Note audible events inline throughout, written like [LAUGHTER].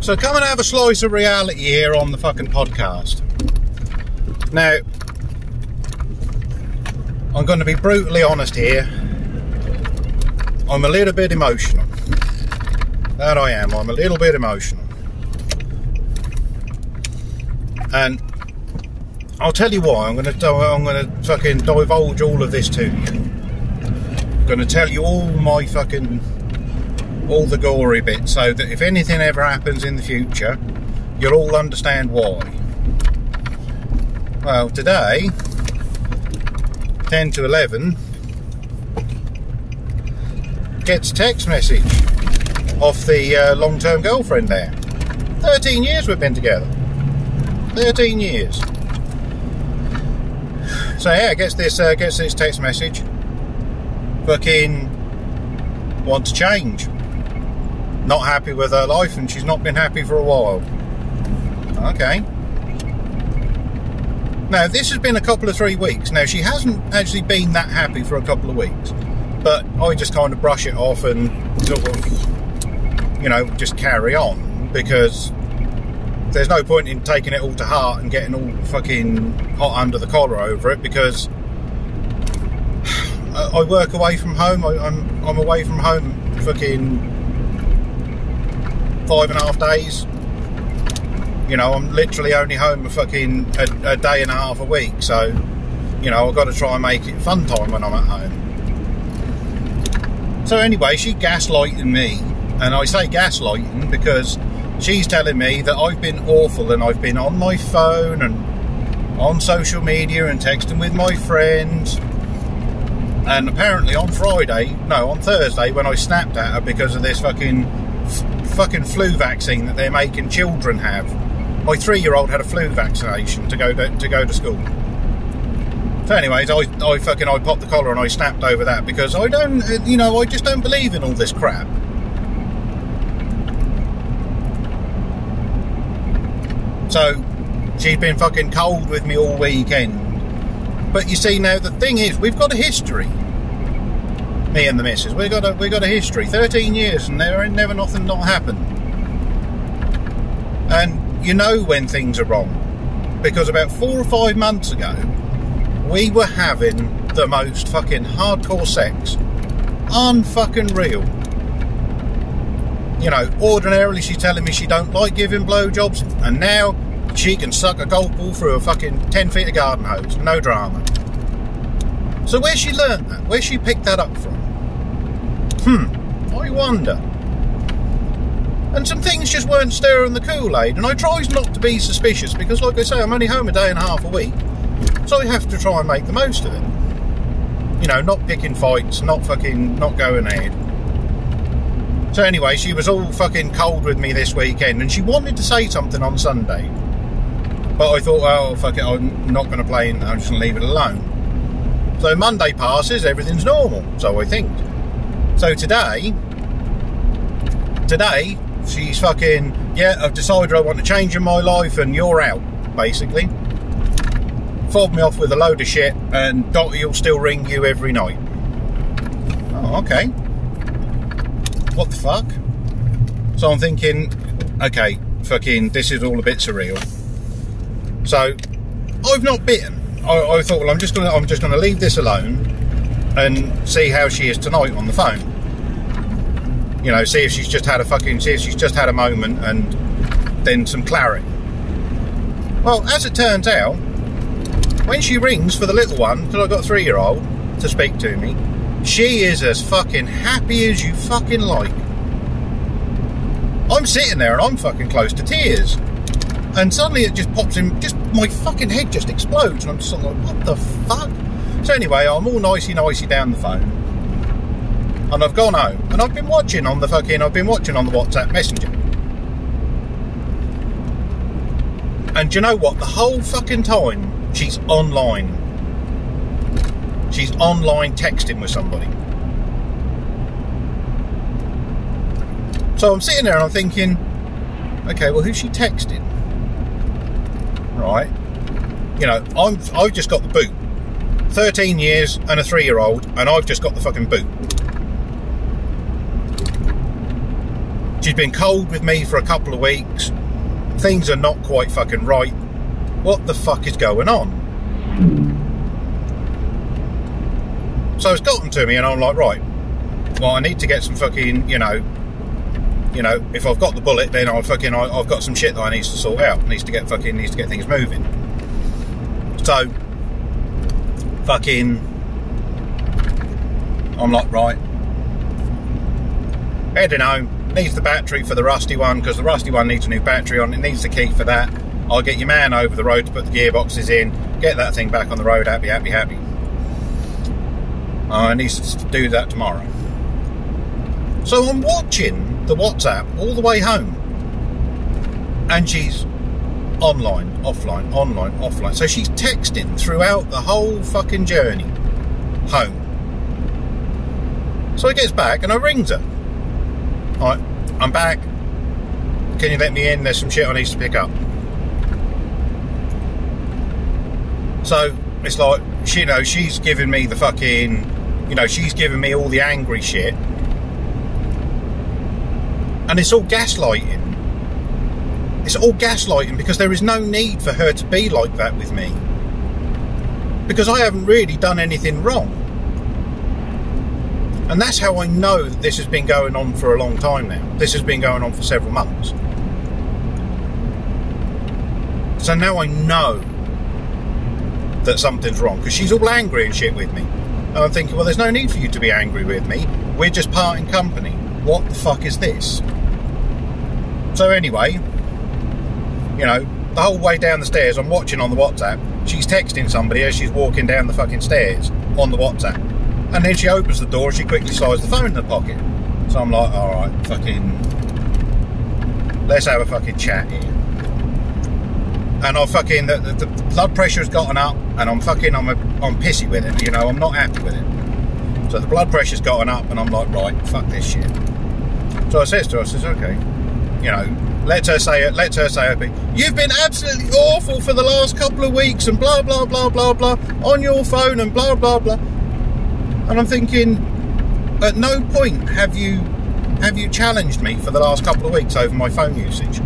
So come and have a slice of reality here on the fucking podcast. Now, I'm going to be brutally honest here. I'm a little bit emotional. That I am. I'm a little bit emotional. And I'll tell you why. I'm going to I'm going to fucking divulge all of this to you. I'm going to tell you all my fucking all the gory bits so that if anything ever happens in the future, you'll all understand why. Well, today, 10 to 11, gets text message off the uh, long-term girlfriend there. 13 years we've been together. 13 years. So yeah, gets this uh, gets this text message. Fucking want to change. Not happy with her life, and she's not been happy for a while. Okay. Now this has been a couple of three weeks. Now she hasn't actually been that happy for a couple of weeks, but I just kind of brush it off and sort of, you know, just carry on because there's no point in taking it all to heart and getting all fucking hot under the collar over it because [SIGHS] I work away from home. I, am I'm, I'm away from home fucking five and a half days. You know, I'm literally only home a fucking a, a day and a half a week. So, you know, I've got to try and make it fun time when I'm at home. So anyway, she gaslighting me, and I say gaslighting because she's telling me that I've been awful and I've been on my phone and on social media and texting with my friends. And apparently on Friday, no, on Thursday, when I snapped at her because of this fucking fucking flu vaccine that they're making children have. My three-year-old had a flu vaccination to go to, to go to school. So, anyways, I, I fucking I popped the collar and I snapped over that because I don't, you know, I just don't believe in all this crap. So she's been fucking cold with me all weekend. But you see now the thing is we've got a history. Me and the missus. We've got a we got a history. Thirteen years and there ain't never nothing not happened. And you know when things are wrong. Because about four or five months ago, we were having the most fucking hardcore sex. Unfucking real you know, ordinarily she's telling me she don't like giving blowjobs, and now she can suck a golf ball through a fucking 10 feet of garden hose. No drama. So where she learned that? Where she picked that up from? Hmm, I wonder. And some things just weren't stirring the Kool-Aid, and I tries not to be suspicious because, like I say, I'm only home a day and a half a week, so I have to try and make the most of it. You know, not picking fights, not fucking, not going ahead. So anyway, she was all fucking cold with me this weekend, and she wanted to say something on Sunday. But I thought, oh fuck it, I'm not going to play, and I'm just going to leave it alone. So Monday passes, everything's normal. So I think. So today, today she's fucking yeah. I've decided I want to change in my life, and you're out, basically. Fobbed me off with a load of shit, and Dottie will still ring you every night. Oh, okay what the fuck? So I'm thinking, okay, fucking, this is all a bit surreal. So I've not bitten. I, I thought, well, I'm just gonna, I'm just gonna leave this alone and see how she is tonight on the phone. You know, see if she's just had a fucking, see if she's just had a moment and then some clarity. Well, as it turns out, when she rings for the little one, because I've got a three year old to speak to me, she is as fucking happy as you fucking like. I'm sitting there and I'm fucking close to tears. And suddenly it just pops in, just my fucking head just explodes. And I'm just like, what the fuck? So anyway, I'm all nicey nicey down the phone. And I've gone home. And I've been watching on the fucking, I've been watching on the WhatsApp Messenger. And you know what? The whole fucking time she's online She's online texting with somebody. So I'm sitting there and I'm thinking, okay, well, who's she texting? Right. You know, I'm, I've just got the boot. 13 years and a three year old, and I've just got the fucking boot. She's been cold with me for a couple of weeks. Things are not quite fucking right. What the fuck is going on? So it's gotten to me, and I'm like, right. Well, I need to get some fucking, you know, you know, if I've got the bullet, then I'll fucking, I, have got some shit that I need to sort out. Needs to get fucking, needs to get things moving. So, fucking, I'm like, right, heading home. Needs the battery for the rusty one because the rusty one needs a new battery on. It needs the key for that. I'll get your man over the road to put the gearboxes in, get that thing back on the road, happy, happy, happy. I need to do that tomorrow. So I'm watching the WhatsApp all the way home, and she's online, offline, online, offline. So she's texting throughout the whole fucking journey home. So he gets back and I rings her. Alright, I'm back. Can you let me in? There's some shit I need to pick up. So it's like, she, you know, she's giving me the fucking, you know, she's giving me all the angry shit. And it's all gaslighting. It's all gaslighting because there is no need for her to be like that with me. Because I haven't really done anything wrong. And that's how I know that this has been going on for a long time now. This has been going on for several months. So now I know that something's wrong because she's all angry and shit with me. And I'm thinking, well, there's no need for you to be angry with me. We're just parting company. What the fuck is this? So, anyway, you know, the whole way down the stairs, I'm watching on the WhatsApp. She's texting somebody as she's walking down the fucking stairs on the WhatsApp. And then she opens the door, she quickly slides the phone in the pocket. So I'm like, alright, fucking, let's have a fucking chat here. And I fucking, the, the, the blood pressure has gotten up, and I'm fucking, I'm, a, I'm pissy with it, you know, I'm not happy with it. So the blood pressure's gotten up, and I'm like, right, fuck this shit. So I says to her, I says, okay, you know, let her say it, let her say it. You've been absolutely awful for the last couple of weeks, and blah, blah, blah, blah, blah, on your phone, and blah, blah, blah. And I'm thinking, at no point have you have you challenged me for the last couple of weeks over my phone usage.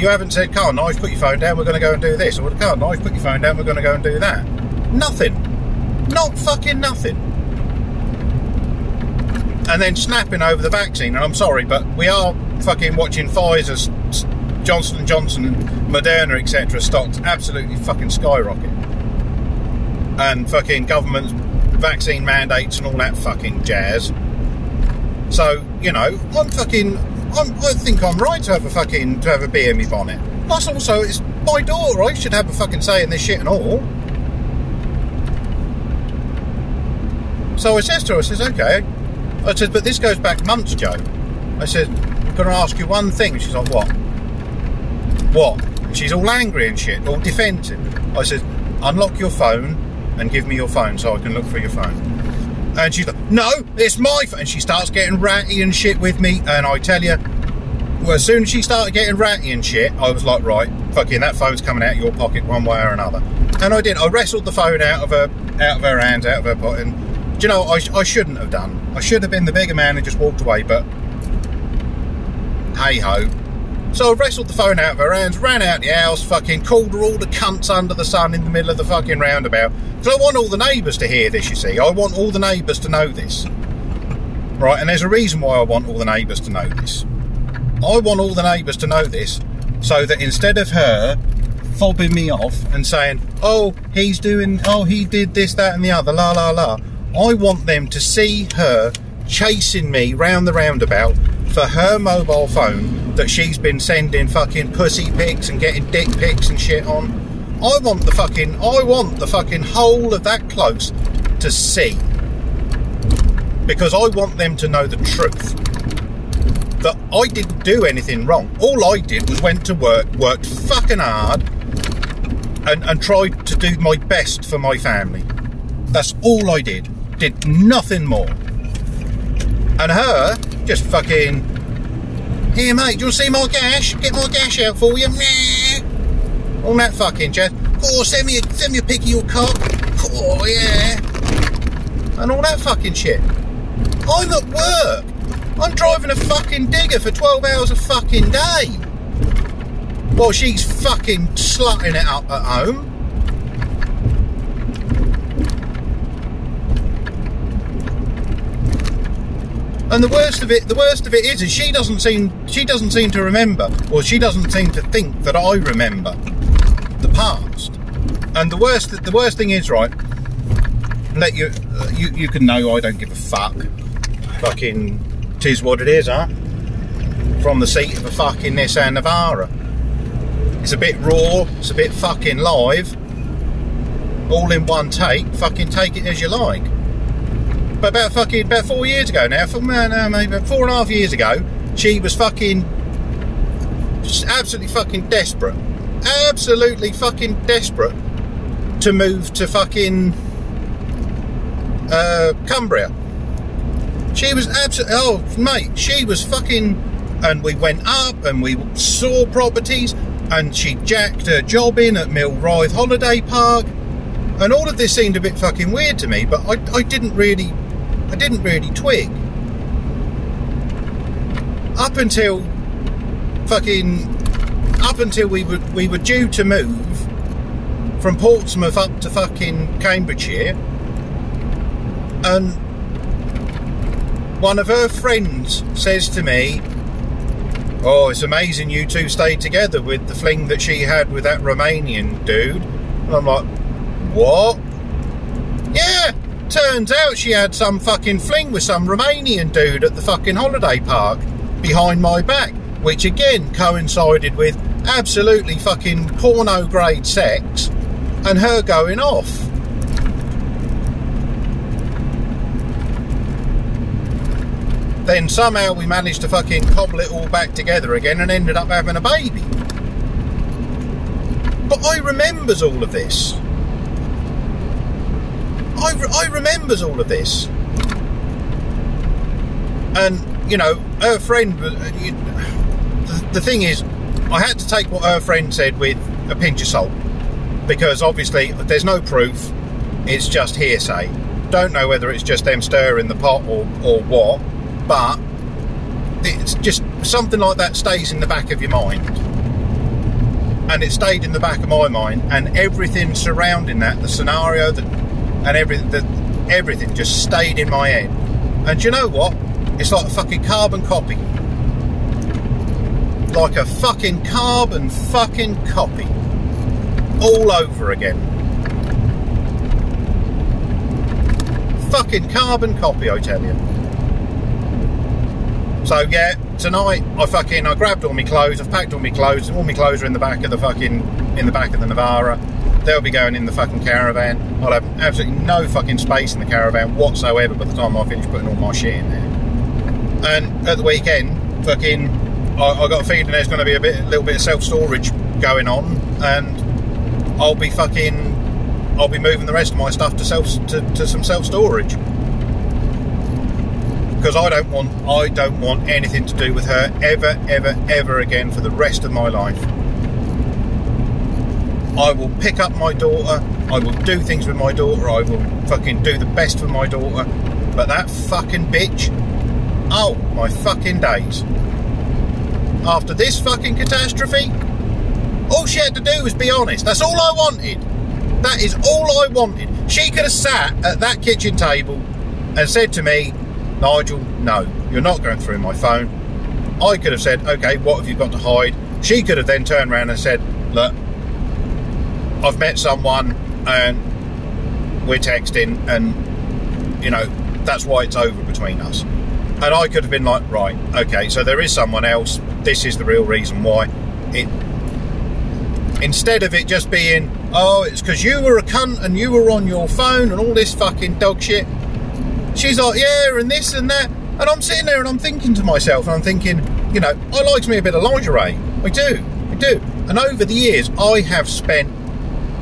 You haven't said, Carl, nice, put your phone down, we're going to go and do this. Or, Carl, nice, put your phone down, we're going to go and do that. Nothing. Not fucking nothing. And then snapping over the vaccine, and I'm sorry, but we are fucking watching Pfizer's Johnson & Johnson and Moderna, etc. stocks absolutely fucking skyrocket. And fucking governments vaccine mandates and all that fucking jazz. So, you know, I'm fucking, I'm, i think I'm right to have a fucking, to have a bee in my bonnet. Plus also, it's my daughter, I should have a fucking say in this shit and all. So I says to her, I says, okay. I said, but this goes back months, Joe. I said, I'm going to ask you one thing. She's like, what? What? she's all angry and shit, all defensive. I said, unlock your phone and give me your phone so I can look for your phone. And she's like, no, it's my phone. And she starts getting ratty and shit with me. And I tell you, well, as soon as she started getting ratty and shit, I was like, right, fucking that phone's coming out of your pocket one way or another. And I did. I wrestled the phone out of her, out of her hands, out of her pocket. And do you know, I, I shouldn't have done. I should have been the bigger man and just walked away. But hey ho, so I wrestled the phone out of her hands, ran out the house, fucking called her all the cunts under the sun in the middle of the fucking roundabout. Because I want all the neighbours to hear this, you see. I want all the neighbours to know this. Right, and there's a reason why I want all the neighbours to know this. I want all the neighbours to know this so that instead of her fobbing me off and saying, oh, he's doing, oh, he did this, that, and the other, la, la, la, I want them to see her chasing me round the roundabout for her mobile phone that she's been sending fucking pussy pics and getting dick pics and shit on. I want the fucking I want the fucking whole of that close to see. Because I want them to know the truth. That I didn't do anything wrong. All I did was went to work, worked fucking hard, and, and tried to do my best for my family. That's all I did. Did nothing more. And her just fucking. Here, mate, do you want to see my gash? Get my gash out for you. Meh. All that fucking jazz. Oh, send me a, send me a pic of your cock. Oh, yeah. And all that fucking shit. I'm at work. I'm driving a fucking digger for 12 hours a fucking day. While she's fucking slutting it up at home. And the worst of it, the worst of it is, is she doesn't seem, she doesn't seem to remember, or she doesn't seem to think that I remember the past. And the worst, the worst thing is, right? Let you, uh, you, you can know I don't give a fuck. Fucking, tis what it is, huh? From the seat of a fucking Nissan Navara. It's a bit raw. It's a bit fucking live. All in one take. Fucking take it as you like. But about fucking about four years ago now, for man, maybe four and a half years ago, she was fucking just absolutely fucking desperate, absolutely fucking desperate to move to fucking uh, Cumbria. She was absolutely oh mate, she was fucking, and we went up and we saw properties, and she jacked her job in at Millrythe Holiday Park, and all of this seemed a bit fucking weird to me, but I, I didn't really I didn't really twig. Up until fucking up until we were we were due to move from Portsmouth up to fucking Cambridgeshire and one of her friends says to me, Oh, it's amazing you two stayed together with the fling that she had with that Romanian dude. And I'm like, What? Turns out she had some fucking fling with some Romanian dude at the fucking holiday park behind my back, which again coincided with absolutely fucking porno grade sex and her going off. Then somehow we managed to fucking cobble it all back together again and ended up having a baby. But I remembers all of this. I, I remembers all of this. And, you know, her friend, uh, the, the thing is, I had to take what her friend said with a pinch of salt because obviously there's no proof, it's just hearsay. Don't know whether it's just them stirring the pot or, or what, but it's just something like that stays in the back of your mind. And it stayed in the back of my mind, and everything surrounding that, the scenario, the and everything, the, everything just stayed in my head. And you know what? It's like a fucking carbon copy. Like a fucking carbon fucking copy. All over again. Fucking carbon copy, I tell you. So yeah, tonight I fucking I grabbed all my clothes, I've packed all my clothes, all my clothes are in the back of the fucking in the back of the Navara they'll be going in the fucking caravan. I'll have absolutely no fucking space in the caravan whatsoever by the time I finish putting all my shit in there. And at the weekend, fucking, I, I got a feeling there's going to be a bit, a little bit of self storage going on, and I'll be fucking, I'll be moving the rest of my stuff to self to, to some self storage because I don't want I don't want anything to do with her ever ever ever again for the rest of my life. I will pick up my daughter. I will do things with my daughter. I will fucking do the best for my daughter. But that fucking bitch, oh my fucking days. After this fucking catastrophe, all she had to do was be honest. That's all I wanted. That is all I wanted. She could have sat at that kitchen table and said to me, Nigel, no, you're not going through my phone. I could have said, okay, what have you got to hide? She could have then turned around and said, look, I've met someone and we're texting, and you know that's why it's over between us. And I could have been like, right, okay, so there is someone else. This is the real reason why. It instead of it just being, oh, it's because you were a cunt and you were on your phone and all this fucking dog shit. She's like, yeah, and this and that. And I'm sitting there and I'm thinking to myself, and I'm thinking, you know, I likes me a bit of lingerie. I do, I do. And over the years, I have spent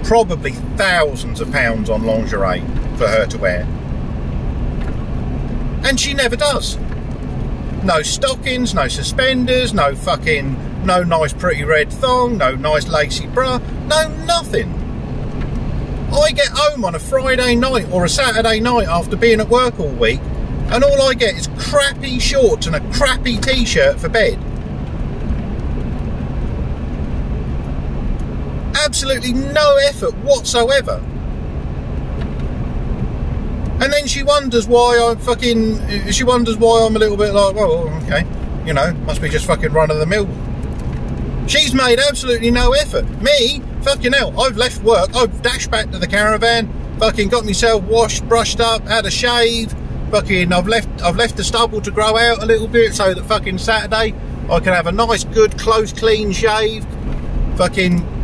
probably thousands of pounds on lingerie for her to wear. And she never does. No stockings, no suspenders, no fucking, no nice pretty red thong, no nice lacy bra, no nothing. I get home on a Friday night or a Saturday night after being at work all week, and all I get is crappy shorts and a crappy t-shirt for bed. Absolutely no effort whatsoever. And then she wonders why I'm fucking. She wonders why I'm a little bit like, well, okay, you know, must be just fucking run of the mill. She's made absolutely no effort. Me, fucking hell, I've left work, I've dashed back to the caravan, fucking got myself washed, brushed up, had a shave, fucking I've left I've left the stubble to grow out a little bit so that fucking Saturday I can have a nice, good, close, clean shave. Fucking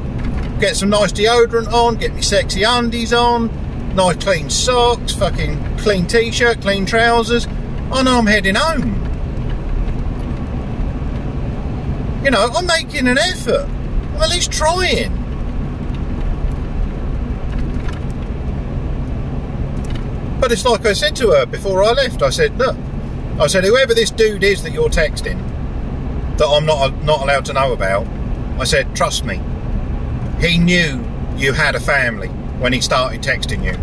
get some nice deodorant on, get me sexy undies on, nice clean socks, fucking clean t-shirt, clean trousers. I know I'm heading home. You know, I'm making an effort. I'm at least trying. But it's like I said to her before I left. I said, look, I said, whoever this dude is that you're texting, that I'm not not allowed to know about, I said, trust me, he knew you had a family when he started texting you.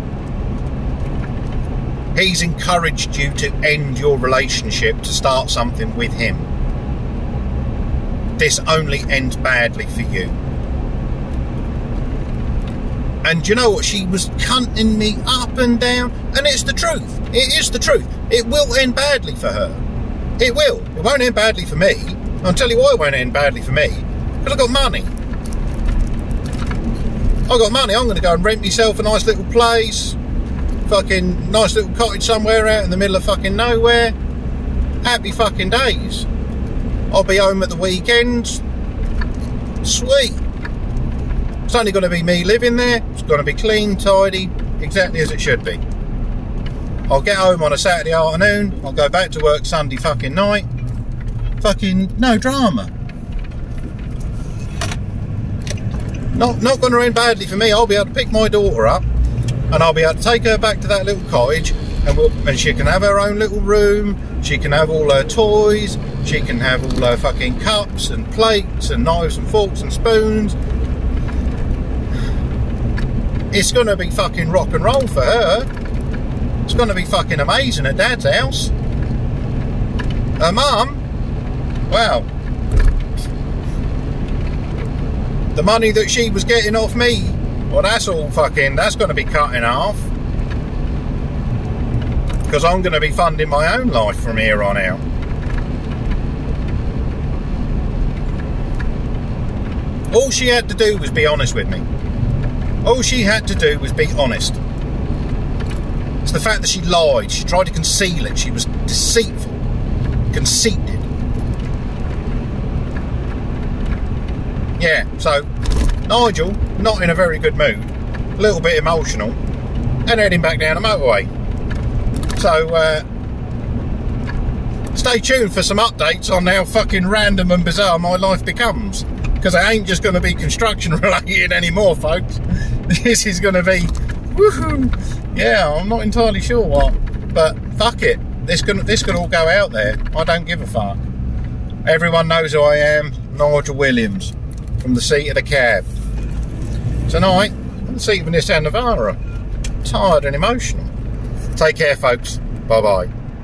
He's encouraged you to end your relationship to start something with him. This only ends badly for you. And you know what? She was cunting me up and down. And it's the truth. It is the truth. It will end badly for her. It will. It won't end badly for me. I'll tell you why it won't end badly for me. Because I've got money. I've got money. I'm going to go and rent myself a nice little place. Fucking nice little cottage somewhere out in the middle of fucking nowhere. Happy fucking days. I'll be home at the weekends. Sweet. It's only going to be me living there. It's going to be clean, tidy, exactly as it should be. I'll get home on a Saturday afternoon. I'll go back to work Sunday fucking night. Fucking no drama. Not not going to end badly for me. I'll be able to pick my daughter up, and I'll be able to take her back to that little cottage, and we'll, and she can have her own little room. She can have all her toys. She can have all her fucking cups and plates and knives and forks and spoons it's going to be fucking rock and roll for her. It's going to be fucking amazing at Dad's house. Her mum, well, the money that she was getting off me, well, that's all fucking, that's going to be cutting off. Because I'm going to be funding my own life from here on out. All she had to do was be honest with me. All she had to do was be honest. It's the fact that she lied, she tried to conceal it, she was deceitful, conceited. Yeah, so Nigel, not in a very good mood, a little bit emotional, and heading back down the motorway. So, uh, stay tuned for some updates on how fucking random and bizarre my life becomes because I ain't just going to be construction [LAUGHS] related anymore, folks. [LAUGHS] This is going to be, woohoo! Yeah, I'm not entirely sure what, but fuck it. This could this can all go out there. I don't give a fuck. Everyone knows who I am, Nigel Williams, from the seat of the cab. Tonight, on the seat of Nissan Navara. Tired and emotional. Take care, folks. Bye bye.